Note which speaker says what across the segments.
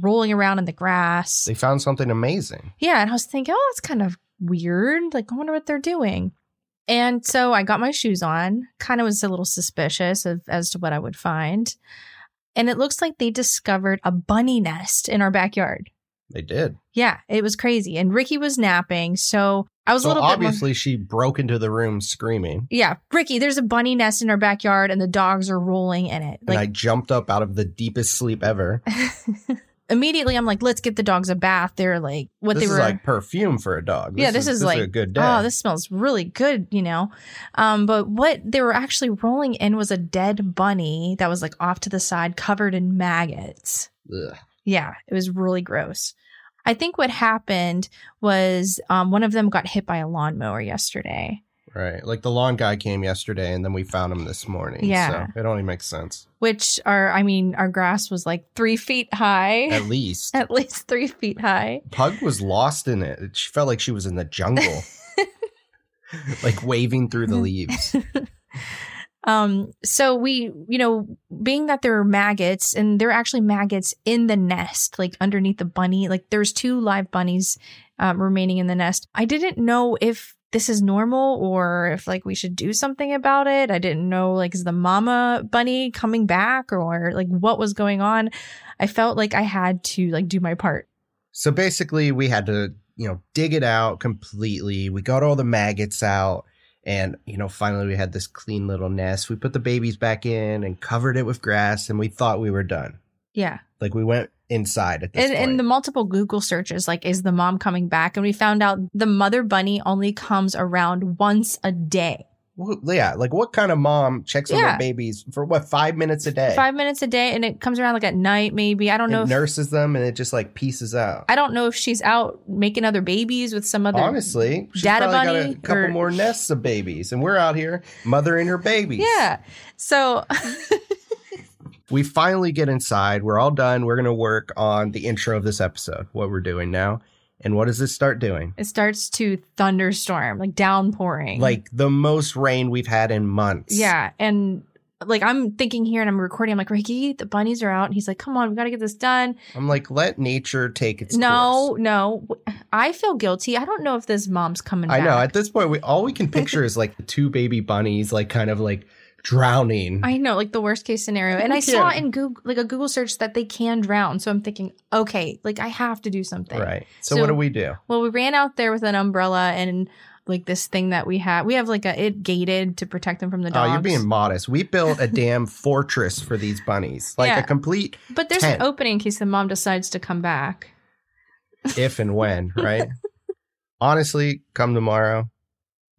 Speaker 1: Rolling around in the grass.
Speaker 2: They found something amazing.
Speaker 1: Yeah, and I was thinking, oh, that's kind of weird. Like, I wonder what they're doing. And so I got my shoes on. Kind of was a little suspicious of as to what I would find. And it looks like they discovered a bunny nest in our backyard.
Speaker 2: They did.
Speaker 1: Yeah, it was crazy. And Ricky was napping, so I was
Speaker 2: So
Speaker 1: a little bit more-
Speaker 2: obviously she broke into the room screaming.
Speaker 1: Yeah, Ricky, there's a bunny nest in our backyard, and the dogs are rolling in it.
Speaker 2: and I jumped up out of the deepest sleep ever.
Speaker 1: immediately, I'm like, let's get the dogs a bath. They're like, what
Speaker 2: this
Speaker 1: they
Speaker 2: is
Speaker 1: were
Speaker 2: like perfume for a dog.
Speaker 1: yeah, this is like
Speaker 2: a good day.
Speaker 1: Oh, this smells really good, you know. Um, but what they were actually rolling in was a dead bunny that was like off to the side, covered in maggots.
Speaker 2: Ugh.
Speaker 1: Yeah, it was really gross. I think what happened was um, one of them got hit by a lawnmower yesterday,
Speaker 2: Right. Like the lawn guy came yesterday and then we found him this morning.
Speaker 1: Yeah.
Speaker 2: So it only makes sense.
Speaker 1: which our, I mean, our grass was like three feet high,
Speaker 2: At least.
Speaker 1: at least three feet high.
Speaker 2: Pug was lost in it. She felt like she was in the jungle. like waving through the leaves.
Speaker 1: Um, so we, you know, being that there are maggots and there are actually maggots in the nest, like underneath the bunny, like there's two live bunnies um, remaining in the nest. I didn't know if this is normal or if like we should do something about it. I didn't know like is the mama bunny coming back or like what was going on. I felt like I had to like do my part.
Speaker 2: So basically, we had to, you know, dig it out completely. We got all the maggots out. And, you know, finally we had this clean little nest. We put the babies back in and covered it with grass, and we thought we were done.
Speaker 1: Yeah.
Speaker 2: Like we went inside at this
Speaker 1: And,
Speaker 2: point.
Speaker 1: and the multiple Google searches, like, is the mom coming back? And we found out the mother bunny only comes around once a day.
Speaker 2: Well, yeah, like what kind of mom checks on
Speaker 1: Yeah.
Speaker 2: their babies for what five minutes a day?
Speaker 1: five minutes a day and it comes around like at night maybe i don't know if,
Speaker 2: nurses them, and it just like pieces out.
Speaker 1: i don't know if she's out making other babies with some other
Speaker 2: Honestly, she's
Speaker 1: data
Speaker 2: probably got
Speaker 1: bunny
Speaker 2: a couple
Speaker 1: or-
Speaker 2: more nests of babies, and we're out here mothering her babies.
Speaker 1: yeah so
Speaker 2: we finally get inside. We're all done. We're gonna work on the intro of this episode. What we're doing now, and what does this start doing?
Speaker 1: it starts to thunderstorm like downpouring
Speaker 2: Like the most rain we've had in months.
Speaker 1: yeah and like i'm thinking here and i'm recording i'm like ricky the bunnies are out and he's like come on we gotta get this done
Speaker 2: I'm like, let nature take its
Speaker 1: no
Speaker 2: course.
Speaker 1: no i feel guilty i don't know if this mom's coming
Speaker 2: I
Speaker 1: back
Speaker 2: know. At this point, we all we can picture is like the two baby bunnies, like kind of like drowning.
Speaker 1: I know, like the worst case scenario. And I saw in Google, like a Google search that they can drown. So I'm thinking, okay, like I have to do something.
Speaker 2: right. So,
Speaker 1: So-
Speaker 2: what do we do?
Speaker 1: Well, we ran out there with an umbrella and like this thing that we have. We have like a it gated to protect them from the dogs.
Speaker 2: Oh, you're being modest. We built a damn fortress for these bunnies, like
Speaker 1: Yeah.
Speaker 2: a complete
Speaker 1: but there's
Speaker 2: tent.
Speaker 1: an opening in case the mom decides to come back.
Speaker 2: if and when, right? Honestly, come tomorrow,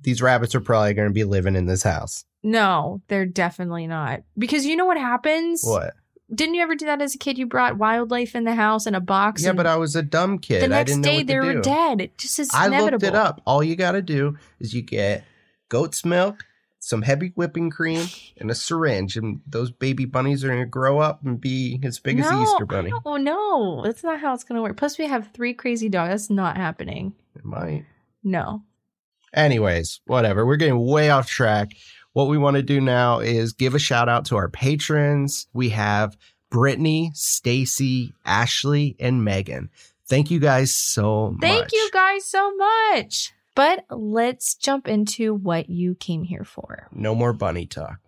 Speaker 2: these rabbits are probably going to be living in this house.
Speaker 1: No, they're definitely not. Because you know what happens?
Speaker 2: What?
Speaker 1: Didn't you ever do that as a kid? You brought wildlife in the house in a box.
Speaker 2: Yeah, but I was a dumb kid.
Speaker 1: the
Speaker 2: I
Speaker 1: next
Speaker 2: didn't know
Speaker 1: day they were
Speaker 2: do.
Speaker 1: dead. It just is
Speaker 2: I
Speaker 1: inevitable.
Speaker 2: looked it up. All you got to do is you get goat's milk, some heavy whipping cream, and a syringe, and those baby bunnies are going to grow up and be as big as the Easter bunny.
Speaker 1: Oh no, that's not how it's gonna work. Plus, we have three crazy dogs. That's not happening.
Speaker 2: It might.
Speaker 1: No.
Speaker 2: Anyways, whatever. We're getting way off track. What we want to do now is give a shout out to our patrons. We have Brittany, Stacy, Ashley, and Megan. Thank you guys so much.
Speaker 1: Thank you guys so much. But let's jump into what you came here for.
Speaker 2: No more bunny talk.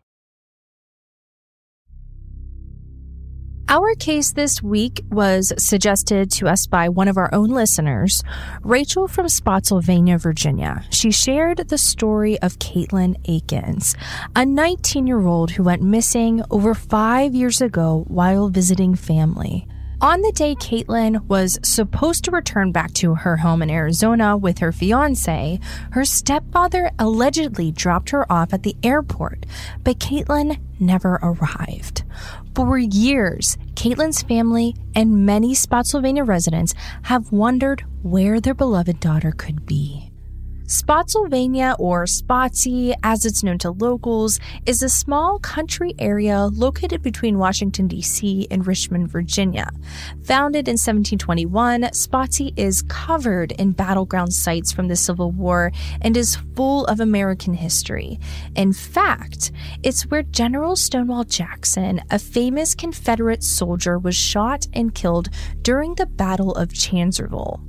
Speaker 1: Our case this week was suggested to us by one of our own listeners, Rachel from Spotsylvania, Virginia. She shared the story of Katelin Akens, a 19 year old who went missing over five years ago while visiting family. On the day Katelin was supposed to return back to her home in Arizona with her fiance, her stepfather allegedly dropped her off at the airport, but Katelin never arrived. For years, Katelin's family and many Spotsylvania residents have wondered where their beloved daughter could be. Spotsylvania, or Spotsy as it's known to locals, is a small country area located between Washington, D.C. and Richmond, Virginia. Founded in 1721, Spotsy is covered in battleground sites from the Civil War and is full of American history. In fact, it's where General Stonewall Jackson, a famous Confederate soldier, was shot and killed during the Battle of Chancellorsville.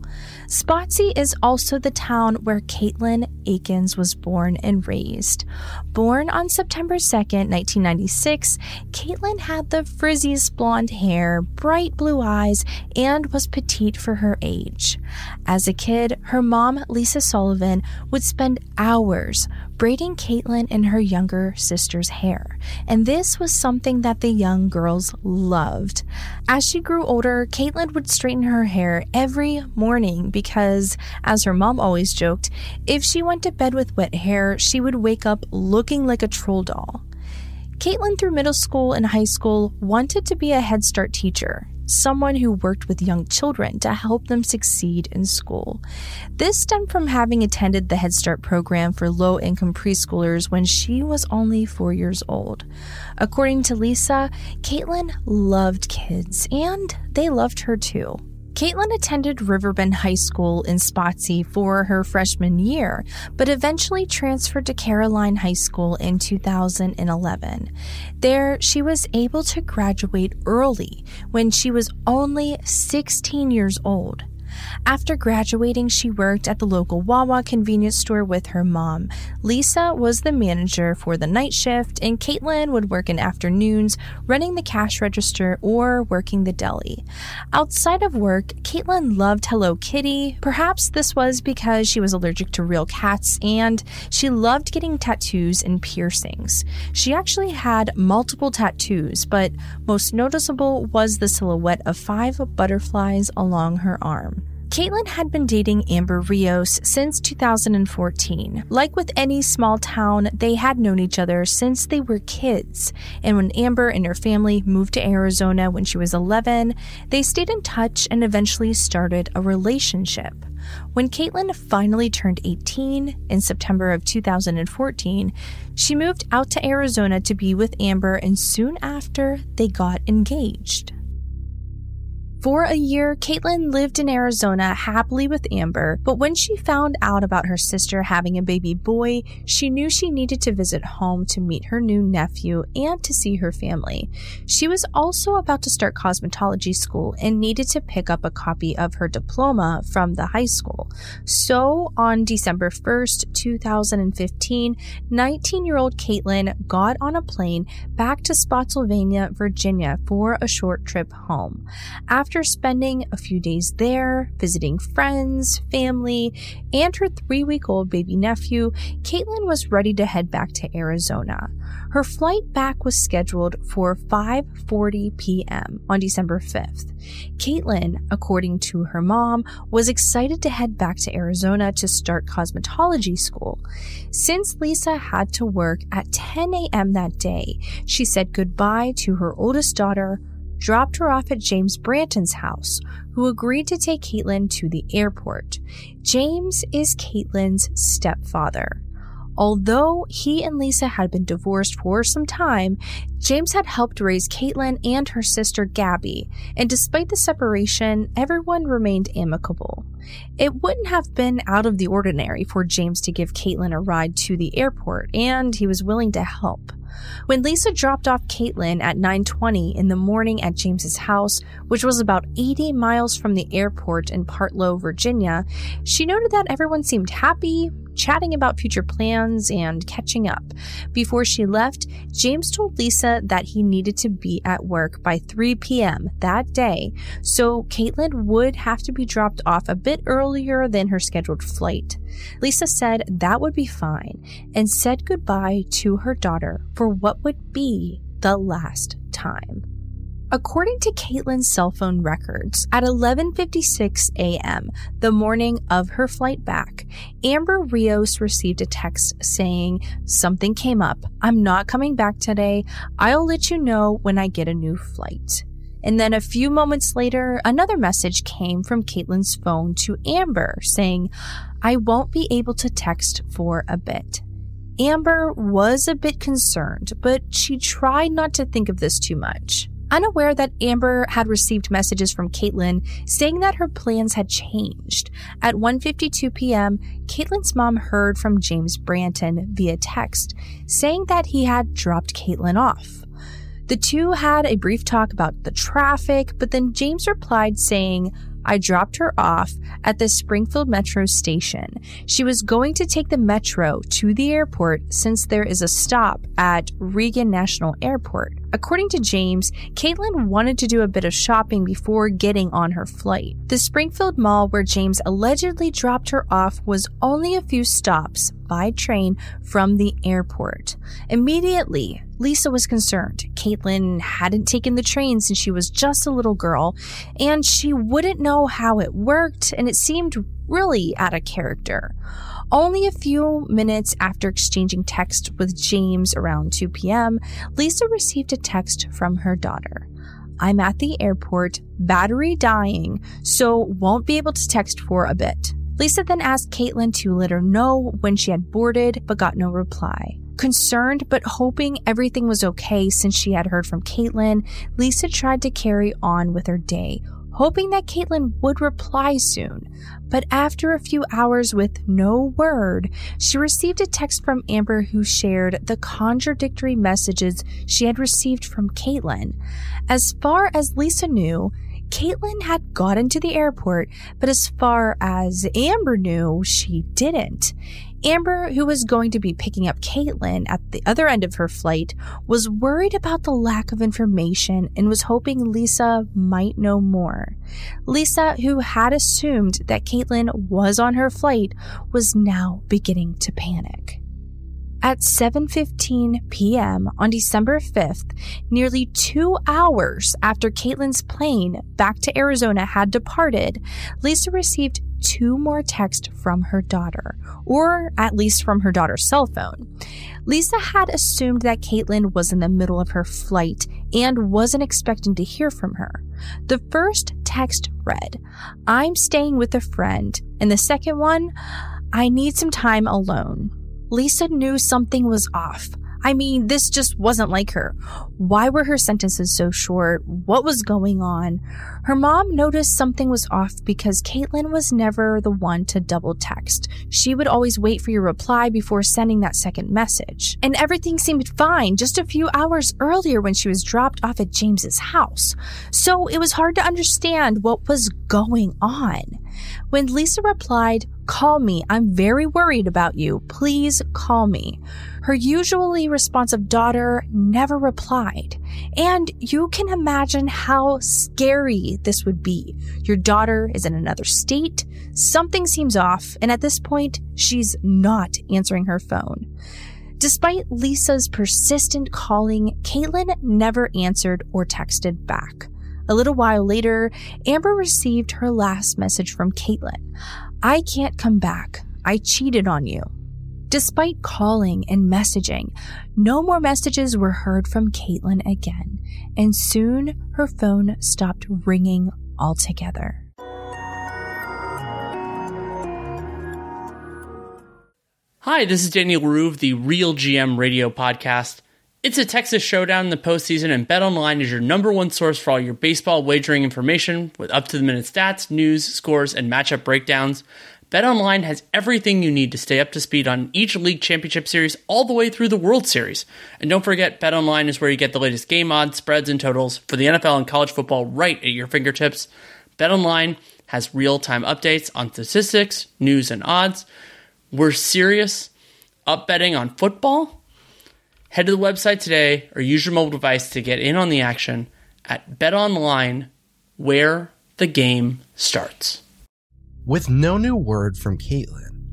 Speaker 1: Spotsy is also the town where Katelin Akens was born and raised. Born on September 2nd, 1996, Katelin had the frizziest blonde hair, bright blue eyes, and was petite for her age. As a kid, her mom, Lisa Sullivan, would spend hours braiding Katelin and her younger sister's hair, and this was something that the young girls loved. As she grew older, Katelin would straighten her hair every morning because, as her mom always joked, if she went to bed with wet hair, she would wake up looking like a troll doll. Katelin, through middle school and high school, wanted to be a Head Start teacher, someone who worked with young children to help them succeed in school. This stemmed from having attended the Head Start program for low income preschoolers when she was only four years old. According to Lisa, Katelin loved kids, and they loved her too. Katelin attended Riverbend High School in Spotsy for her freshman year, but eventually transferred to Caroline High School in 2011. There, she was able to graduate early when she was only 16 years old. After graduating, she worked at the local Wawa convenience store with her mom. Lisa was the manager for the night shift, and Katelin would work in afternoons, running the cash register or working the deli. Outside of work, Katelin loved Hello Kitty. Perhaps this was because she was allergic to real cats, and she loved getting tattoos and piercings. She actually had multiple tattoos, but most noticeable was the silhouette of five butterflies along her arm. Katelin had been dating Amber Rios since 2014. Like with any small town, they had known each other since they were kids. And when Amber and her family moved to Arizona when she was 11, they stayed in touch and eventually started a relationship. When Katelin finally turned 18 in September of 2014, she moved out to Arizona to be with Amber, and soon after, they got engaged. For a year, Katelin lived in Arizona happily with Amber, but when she found out about her sister having a baby boy, she knew she needed to visit home to meet her new nephew and to see her family. She was also about to start cosmetology school and needed to pick up a copy of her diploma from the high school. So, on December 1st, 2015, 19 year old Katelin got on a plane back to Spotsylvania, Virginia for a short trip home. After after spending a few days there, visiting friends, family, and her three week old baby nephew, Katelin was ready to head back to Arizona. Her flight back was scheduled for 5:40 p.m. on December 5th. Katelin, according to her mom, was excited to head back to Arizona to start cosmetology school. Since Lisa had to work at 10 a.m. that day, she said goodbye to her oldest daughter, dropped her off at James Branton's house, who agreed to take Katelin to the airport. James is Katelin's stepfather. Although he and Lisa had been divorced for some time, James had helped raise Katelin and her sister Gabby, and despite the separation, everyone remained amicable. It wouldn't have been out of the ordinary for James to give Katelin a ride to the airport, and he was willing to help. When Lisa dropped off Katelin at 9:20 in the morning at James's house, which was about 80 miles from the airport in Partlow, Virginia, she noted that everyone seemed happy, chatting about future plans and catching up. Before she left, James told Lisa that he needed to be at work by 3 p.m. that day, so Katelin would have to be dropped off a bit earlier than her scheduled flight. Lisa said that would be fine and said goodbye to her daughter for what would be the last time. According to Katelin's cell phone records, at 11:56 a.m., the morning of her flight back, Amber Rios received a text saying, "Something came up. I'm not coming back today. I'll let you know when I get a new flight." And then a few moments later, another message came from Katelin's phone to Amber saying, I won't be able to text for a bit. Amber was a bit concerned, but she tried not to think of this too much unaware that Amber had received messages from Katelin saying that her plans had changed. At 1:52 p.m., Katelin's mom heard from James Branton via text saying that he had dropped Katelin off. The two had a brief talk about the traffic, but then James replied saying, I dropped her off at the Springfield Metro station. She was going to take the metro to the airport since there is a stop at Reagan National Airport. According to James, Katelin wanted to do a bit of shopping before getting on her flight. The Springfield Mall where James allegedly dropped her off was only a few stops by train from the airport. Immediately, Lisa was concerned. Katelin hadn't taken the train since she was just a little girl, and she wouldn't know how it worked, and it seemed really out of character. Only a few minutes after exchanging text with James around 2 p.m., Lisa received a text from her daughter. I'm at the airport, battery dying, so won't be able to text for a bit. Lisa then asked Caitlin to let her know when she had boarded, but got no reply. Concerned but hoping everything was okay since she had heard from Katelin, Lisa tried to carry on with her day, hoping that Katelin would reply soon. But after a few hours with no word, she received a text from Amber who shared the contradictory messages she had received from Katelin. As far as Lisa knew, Katelin had gotten to the airport, but as far as Amber knew, she didn't. Amber, who was going to be picking up Katelin at the other end of her flight, was worried about the lack of information and was hoping Lisa might know more. Lisa, who had assumed that Katelin was on her flight, was now beginning to panic. At 7:15 p.m. on December 5th, nearly 2 hours after Katelin's plane back to Arizona had departed, Lisa received two more texts from her daughter, or at least from her daughter's cell phone. Lisa had assumed that Katelin was in the middle of her flight and wasn't expecting to hear from her. The first text read, I'm staying with a friend, and the second one, I need some time alone. Lisa knew something was off. I mean, this just wasn't like her. Why were her sentences so short? What was going on? Her mom noticed something was off because Katelin was never the one to double text. She would always wait for your reply before sending that second message. And everything seemed fine just a few hours earlier when she was dropped off at James's house. So it was hard to understand what was going on. When Lisa replied, Call me. I'm very worried about you. Please call me. Her usually responsive daughter never replied. And you can imagine how scary this would be. Your daughter is in another state, something seems off, and at this point, she's not answering her phone. Despite Lisa's persistent calling, Katelin never answered or texted back. A little while later, Amber received her last message from Katelin. I can't come back. I cheated on you. Despite calling and messaging, no more messages were heard from Katelin again, and soon her phone stopped ringing altogether.
Speaker 3: Hi, this is Daniel Leroux of the Real GM Radio Podcast. It's a Texas showdown in the postseason, and BetOnline is your number one source for all your baseball wagering information with up to the minute stats, news, scores, and matchup breakdowns. BetOnline has everything you need to stay up to speed on each league championship series all the way through the World Series. And don't forget, BetOnline is where you get the latest game odds, spreads, and totals for the NFL and college football right at your fingertips. BetOnline has real-time updates on statistics, news, and odds. We're serious up betting on football Head to the website today or use your mobile device to get in on the action at BetOnline, where the game starts.
Speaker 2: With no new word from Katelin,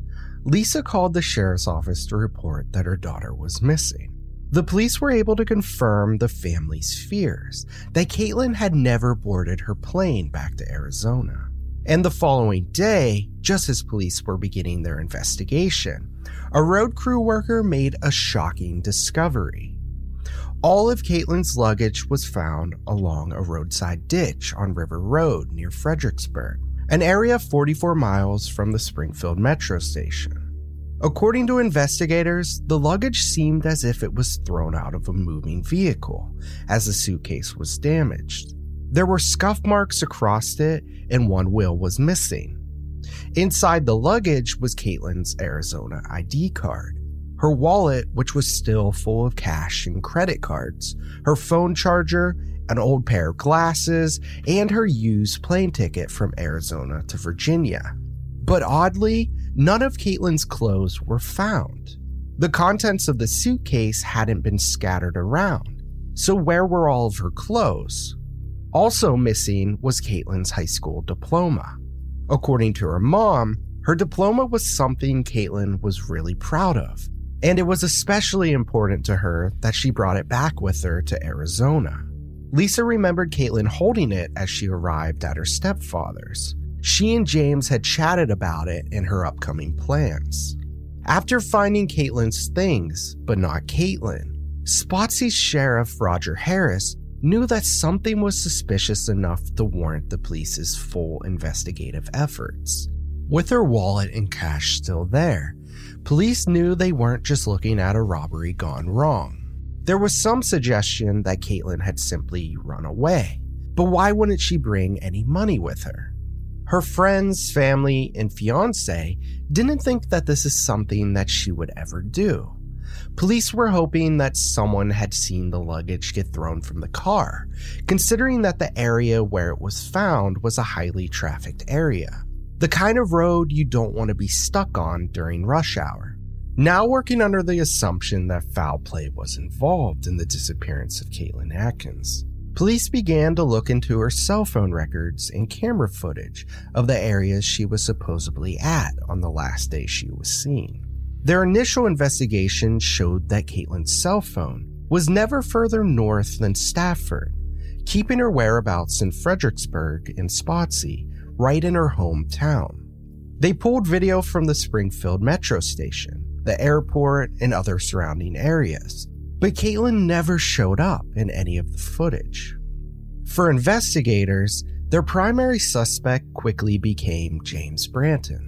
Speaker 2: Lisa called the sheriff's office to report that her daughter was missing. The police were able to confirm the family's fears that Katelin had never boarded her plane back to Arizona. And the following day, just as police were beginning their investigation, a road crew worker made a shocking discovery. All of Katelin's luggage was found along a roadside ditch on River Road near Fredericksburg, an area 44 miles from the Springfield metro station. According to investigators, the luggage seemed as if it was thrown out of a moving vehicle, as the suitcase was damaged. There were scuff marks across it, and one wheel was missing. Inside the luggage was Katelin's Arizona ID card, her wallet, which was still full of cash and credit cards, her phone charger, an old pair of glasses, and her used plane ticket from Arizona to Virginia. But oddly, none of Katelin's clothes were found. The contents of the suitcase hadn't been scattered around. So, where were all of her clothes? Also missing was Katelin's high school diploma. According to her mom, her diploma was something Katelin was really proud of, and it was especially important to her that she brought it back with her to Arizona. Lisa remembered Katelin holding it as she arrived at her stepfather's. She and James had chatted about it and her upcoming plans. After finding Katelin's things, but not Katelin, Spotsy's sheriff Roger Harris knew that something was suspicious enough to warrant the police's full investigative efforts. With her wallet and cash still there, police knew they weren't just looking at a robbery gone wrong. There was some suggestion that Katelin had simply run away, but why wouldn't she bring any money with her? Her friends, family, and fiance didn't think that this is something that she would ever do. Police were hoping that someone had seen the luggage get thrown from the car, considering that the area where it was found was a highly trafficked area. The kind of road you don't want to be stuck on during rush hour. Now working under the assumption that foul play was involved in the disappearance of Katelin Akens. Police began to look into her cell phone records and camera footage of the areas she was supposedly at on the last day she was seen. Their initial investigation showed that Katelin's cell phone was never further north than Stafford, keeping her whereabouts in Fredericksburg and Spotsy right in her hometown. They pulled video from the Springfield metro station, the airport, and other surrounding areas, but Katelin never showed up in any of the footage. For investigators, their primary suspect quickly became James Branton,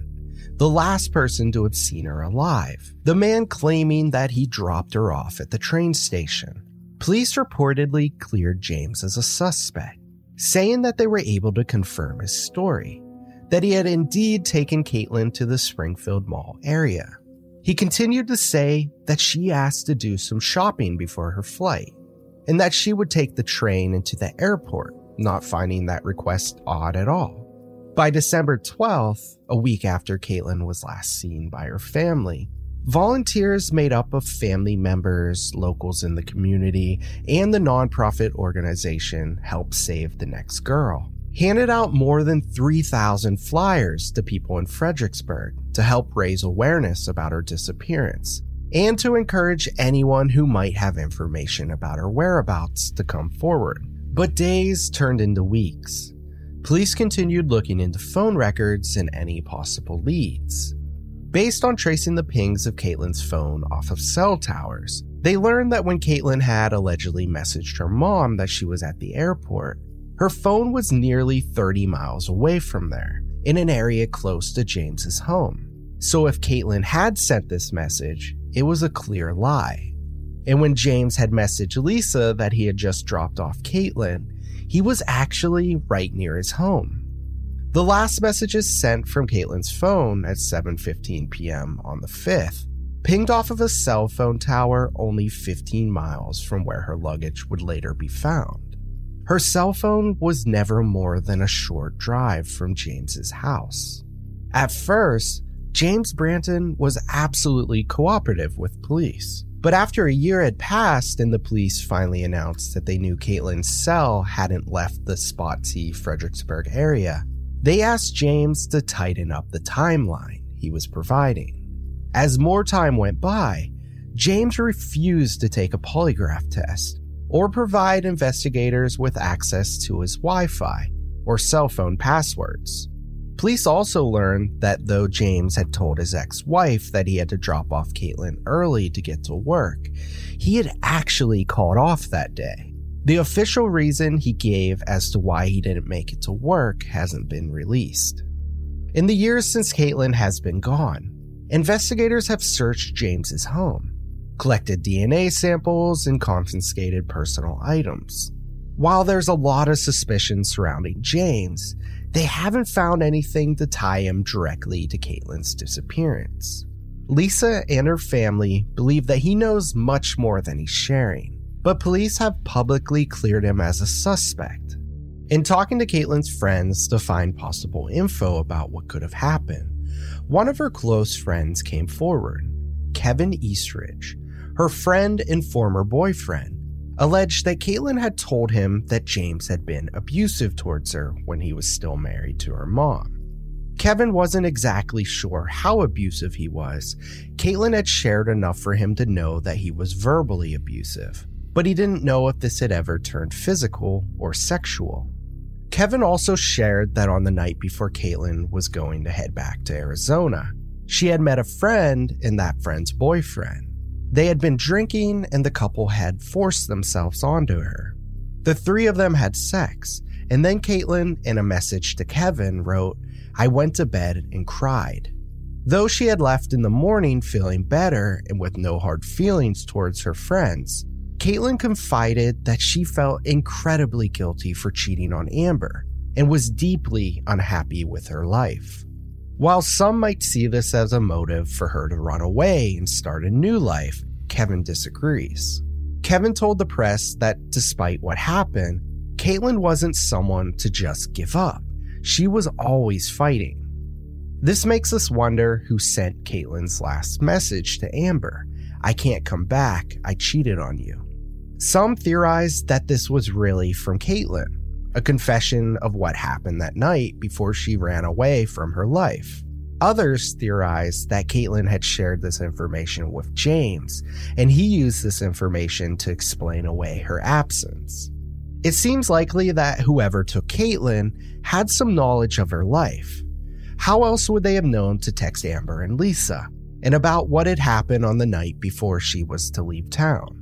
Speaker 2: the last person to have seen her alive, the man claiming that he dropped her off at the train station. Police reportedly cleared James as a suspect, saying that they were able to confirm his story, that he had indeed taken Katelin to the Springfield Mall area. He continued to say that she asked to do some shopping before her flight, and that she would take the train into the airport, not finding that request odd at all. By December 12th, a week after Katelin was last seen by her family, volunteers made up of family members, locals in the community, and the nonprofit organization Help Save the Next Girl handed out more than 3,000 flyers to people in Fredericksburg to help raise awareness about her disappearance and to encourage anyone who might have information about her whereabouts to come forward. But days turned into weeks. Police continued looking into phone records and any possible leads. Based on tracing the pings of Katelin's phone off of cell towers, they learned that when Katelin had allegedly messaged her mom that she was at the airport, her phone was nearly 30 miles away from there, in an area close to James's home. So if Katelin had sent this message, it was a clear lie. And when James had messaged Lisa that he had just dropped off Katelin, he was actually right near his home. The last messages sent from Katelin's phone at 7:15 p.m. on the 5th pinged off of a cell phone tower only 15 miles from where her luggage would later be found. Her cell phone was never more than a short drive from James's house. At first, James Branton was absolutely cooperative with police. But after a year had passed and the police finally announced that they knew Katelin's cell hadn't left the Spotsy Fredericksburg area, they asked James to tighten up the timeline he was providing. As more time went by, James refused to take a polygraph test or provide investigators with access to his Wi Fi or cell phone passwords. Police also learned that though James had told his ex wife that he had to drop off Katelin early to get to work, he had actually called off that day. The official reason he gave as to why he didn't make it to work hasn't been released. In the years since Katelin has been gone, investigators have searched James's home, collected DNA samples, and confiscated personal items. While there's a lot of suspicion surrounding James, they haven't found anything to tie him directly to Katelin's disappearance. Lisa and her family believe that he knows much more than he's sharing, but police have publicly cleared him as a suspect. In talking to Katelin's friends to find possible info about what could have happened, one of her close friends came forward, Kevin Eastridge, her friend and former boyfriend, alleged that Katelin had told him that James had been abusive towards her when he was still married to her mom. Kevin wasn't exactly sure how abusive he was. Katelin had shared enough for him to know that he was verbally abusive, but he didn't know if this had ever turned physical or sexual. Kevin also shared that on the night before Katelin was going to head back to Arizona, she had met a friend and that friend's boyfriend. They had been drinking and the couple had forced themselves onto her. The three of them had sex, and then Katelin, in a message to Kevin, wrote, I went to bed and cried. Though she had left in the morning feeling better and with no hard feelings towards her friends, Katelin confided that she felt incredibly guilty for cheating on Amber and was deeply unhappy with her life. While some might see this as a motive for her to run away and start a new life, Kevin disagrees. Kevin told the press that despite what happened, Katelin wasn't someone to just give up. She was always fighting. This makes us wonder who sent Katelin's last message to Amber I can't come back, I cheated on you. Some theorize that this was really from Katelin, a confession of what happened that night before she ran away from her life. Others theorize that Katelin had shared this information with James, and he used this information to explain away her absence. It seems likely that whoever took Katelin had some knowledge of her life. How else would they have known to text Amber and Lisa, and about what had happened on the night before she was to leave town?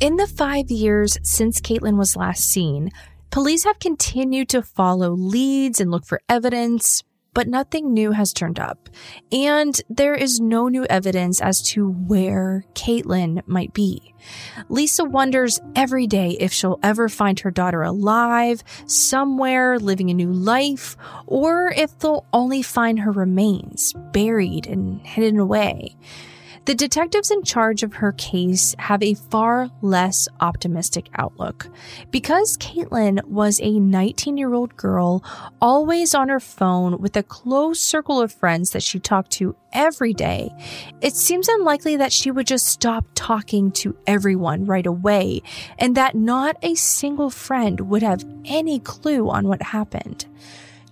Speaker 1: In the five years since Katelin was last seen, Police have continued to follow leads and look for evidence, but nothing new has turned up. And there is no new evidence as to where Katelin might be. Lisa wonders every day if she'll ever find her daughter alive, somewhere living a new life, or if they'll only find her remains buried and hidden away. The detectives in charge of her case have a far less optimistic outlook. Because Katelin was a 19 year old girl, always on her phone with a close circle of friends that she talked to every day, it seems unlikely that she would just stop talking to everyone right away and that not a single friend would have any clue on what happened.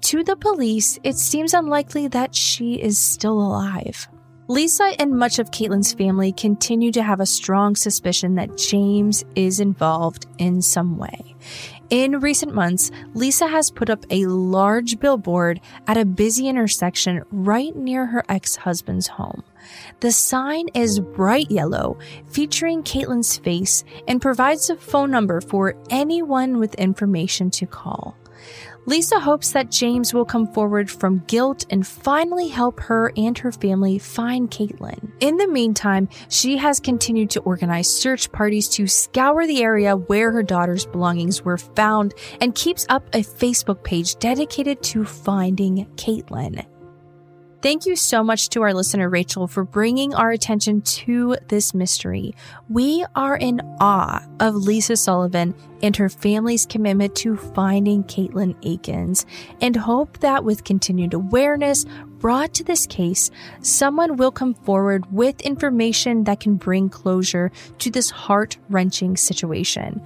Speaker 1: To the police, it seems unlikely that she is still alive. Lisa and much of Katelin's family continue to have a strong suspicion that James is involved in some way. In recent months, Lisa has put up a large billboard at a busy intersection right near her ex husband's home. The sign is bright yellow, featuring Katelin's face, and provides a phone number for anyone with information to call. Lisa hopes that James will come forward from guilt and finally help her and her family find Katelin. In the meantime, she has continued to organize search parties to scour the area where her daughter's belongings were found and keeps up a Facebook page dedicated to finding Katelin. Thank you so much to our listener, Rachel, for bringing our attention to this mystery. We are in awe of Lisa Sullivan and her family's commitment to finding Katelin Akens and hope that with continued awareness brought to this case, someone will come forward with information that can bring closure to this heart-wrenching situation.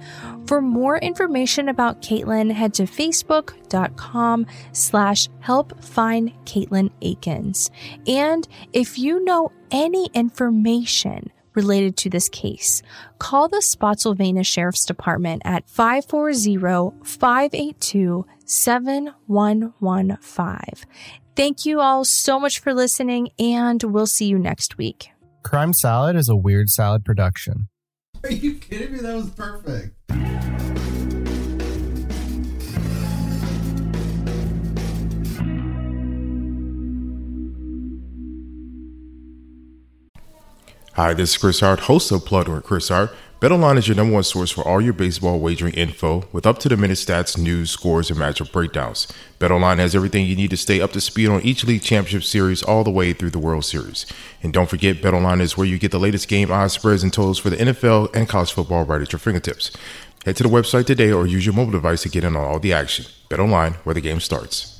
Speaker 1: For more information about Katelin, head to facebook.com slash help find Katelin Akens. And if you know any information related to this case, call the Spotsylvania Sheriff's Department at 540-582-7115. Thank you all so much for listening and we'll see you next week.
Speaker 2: Crime Salad is a weird salad production.
Speaker 4: Are you kidding me? That was perfect.
Speaker 5: Hi, this is Chris Hart, host of Plugged with Chris Hart. BetOnline is your number one source for all your baseball wagering info with up to the minute stats, news, scores, and matchup breakdowns. BetOnline has everything you need to stay up to speed on each league championship series all the way through the World Series. And don't forget, BetOnline is where you get the latest game odds, spreads, and totals for the NFL and college football right at your fingertips. Head to the website today or use your mobile device to get in on all the action. BetOnline, where the game starts.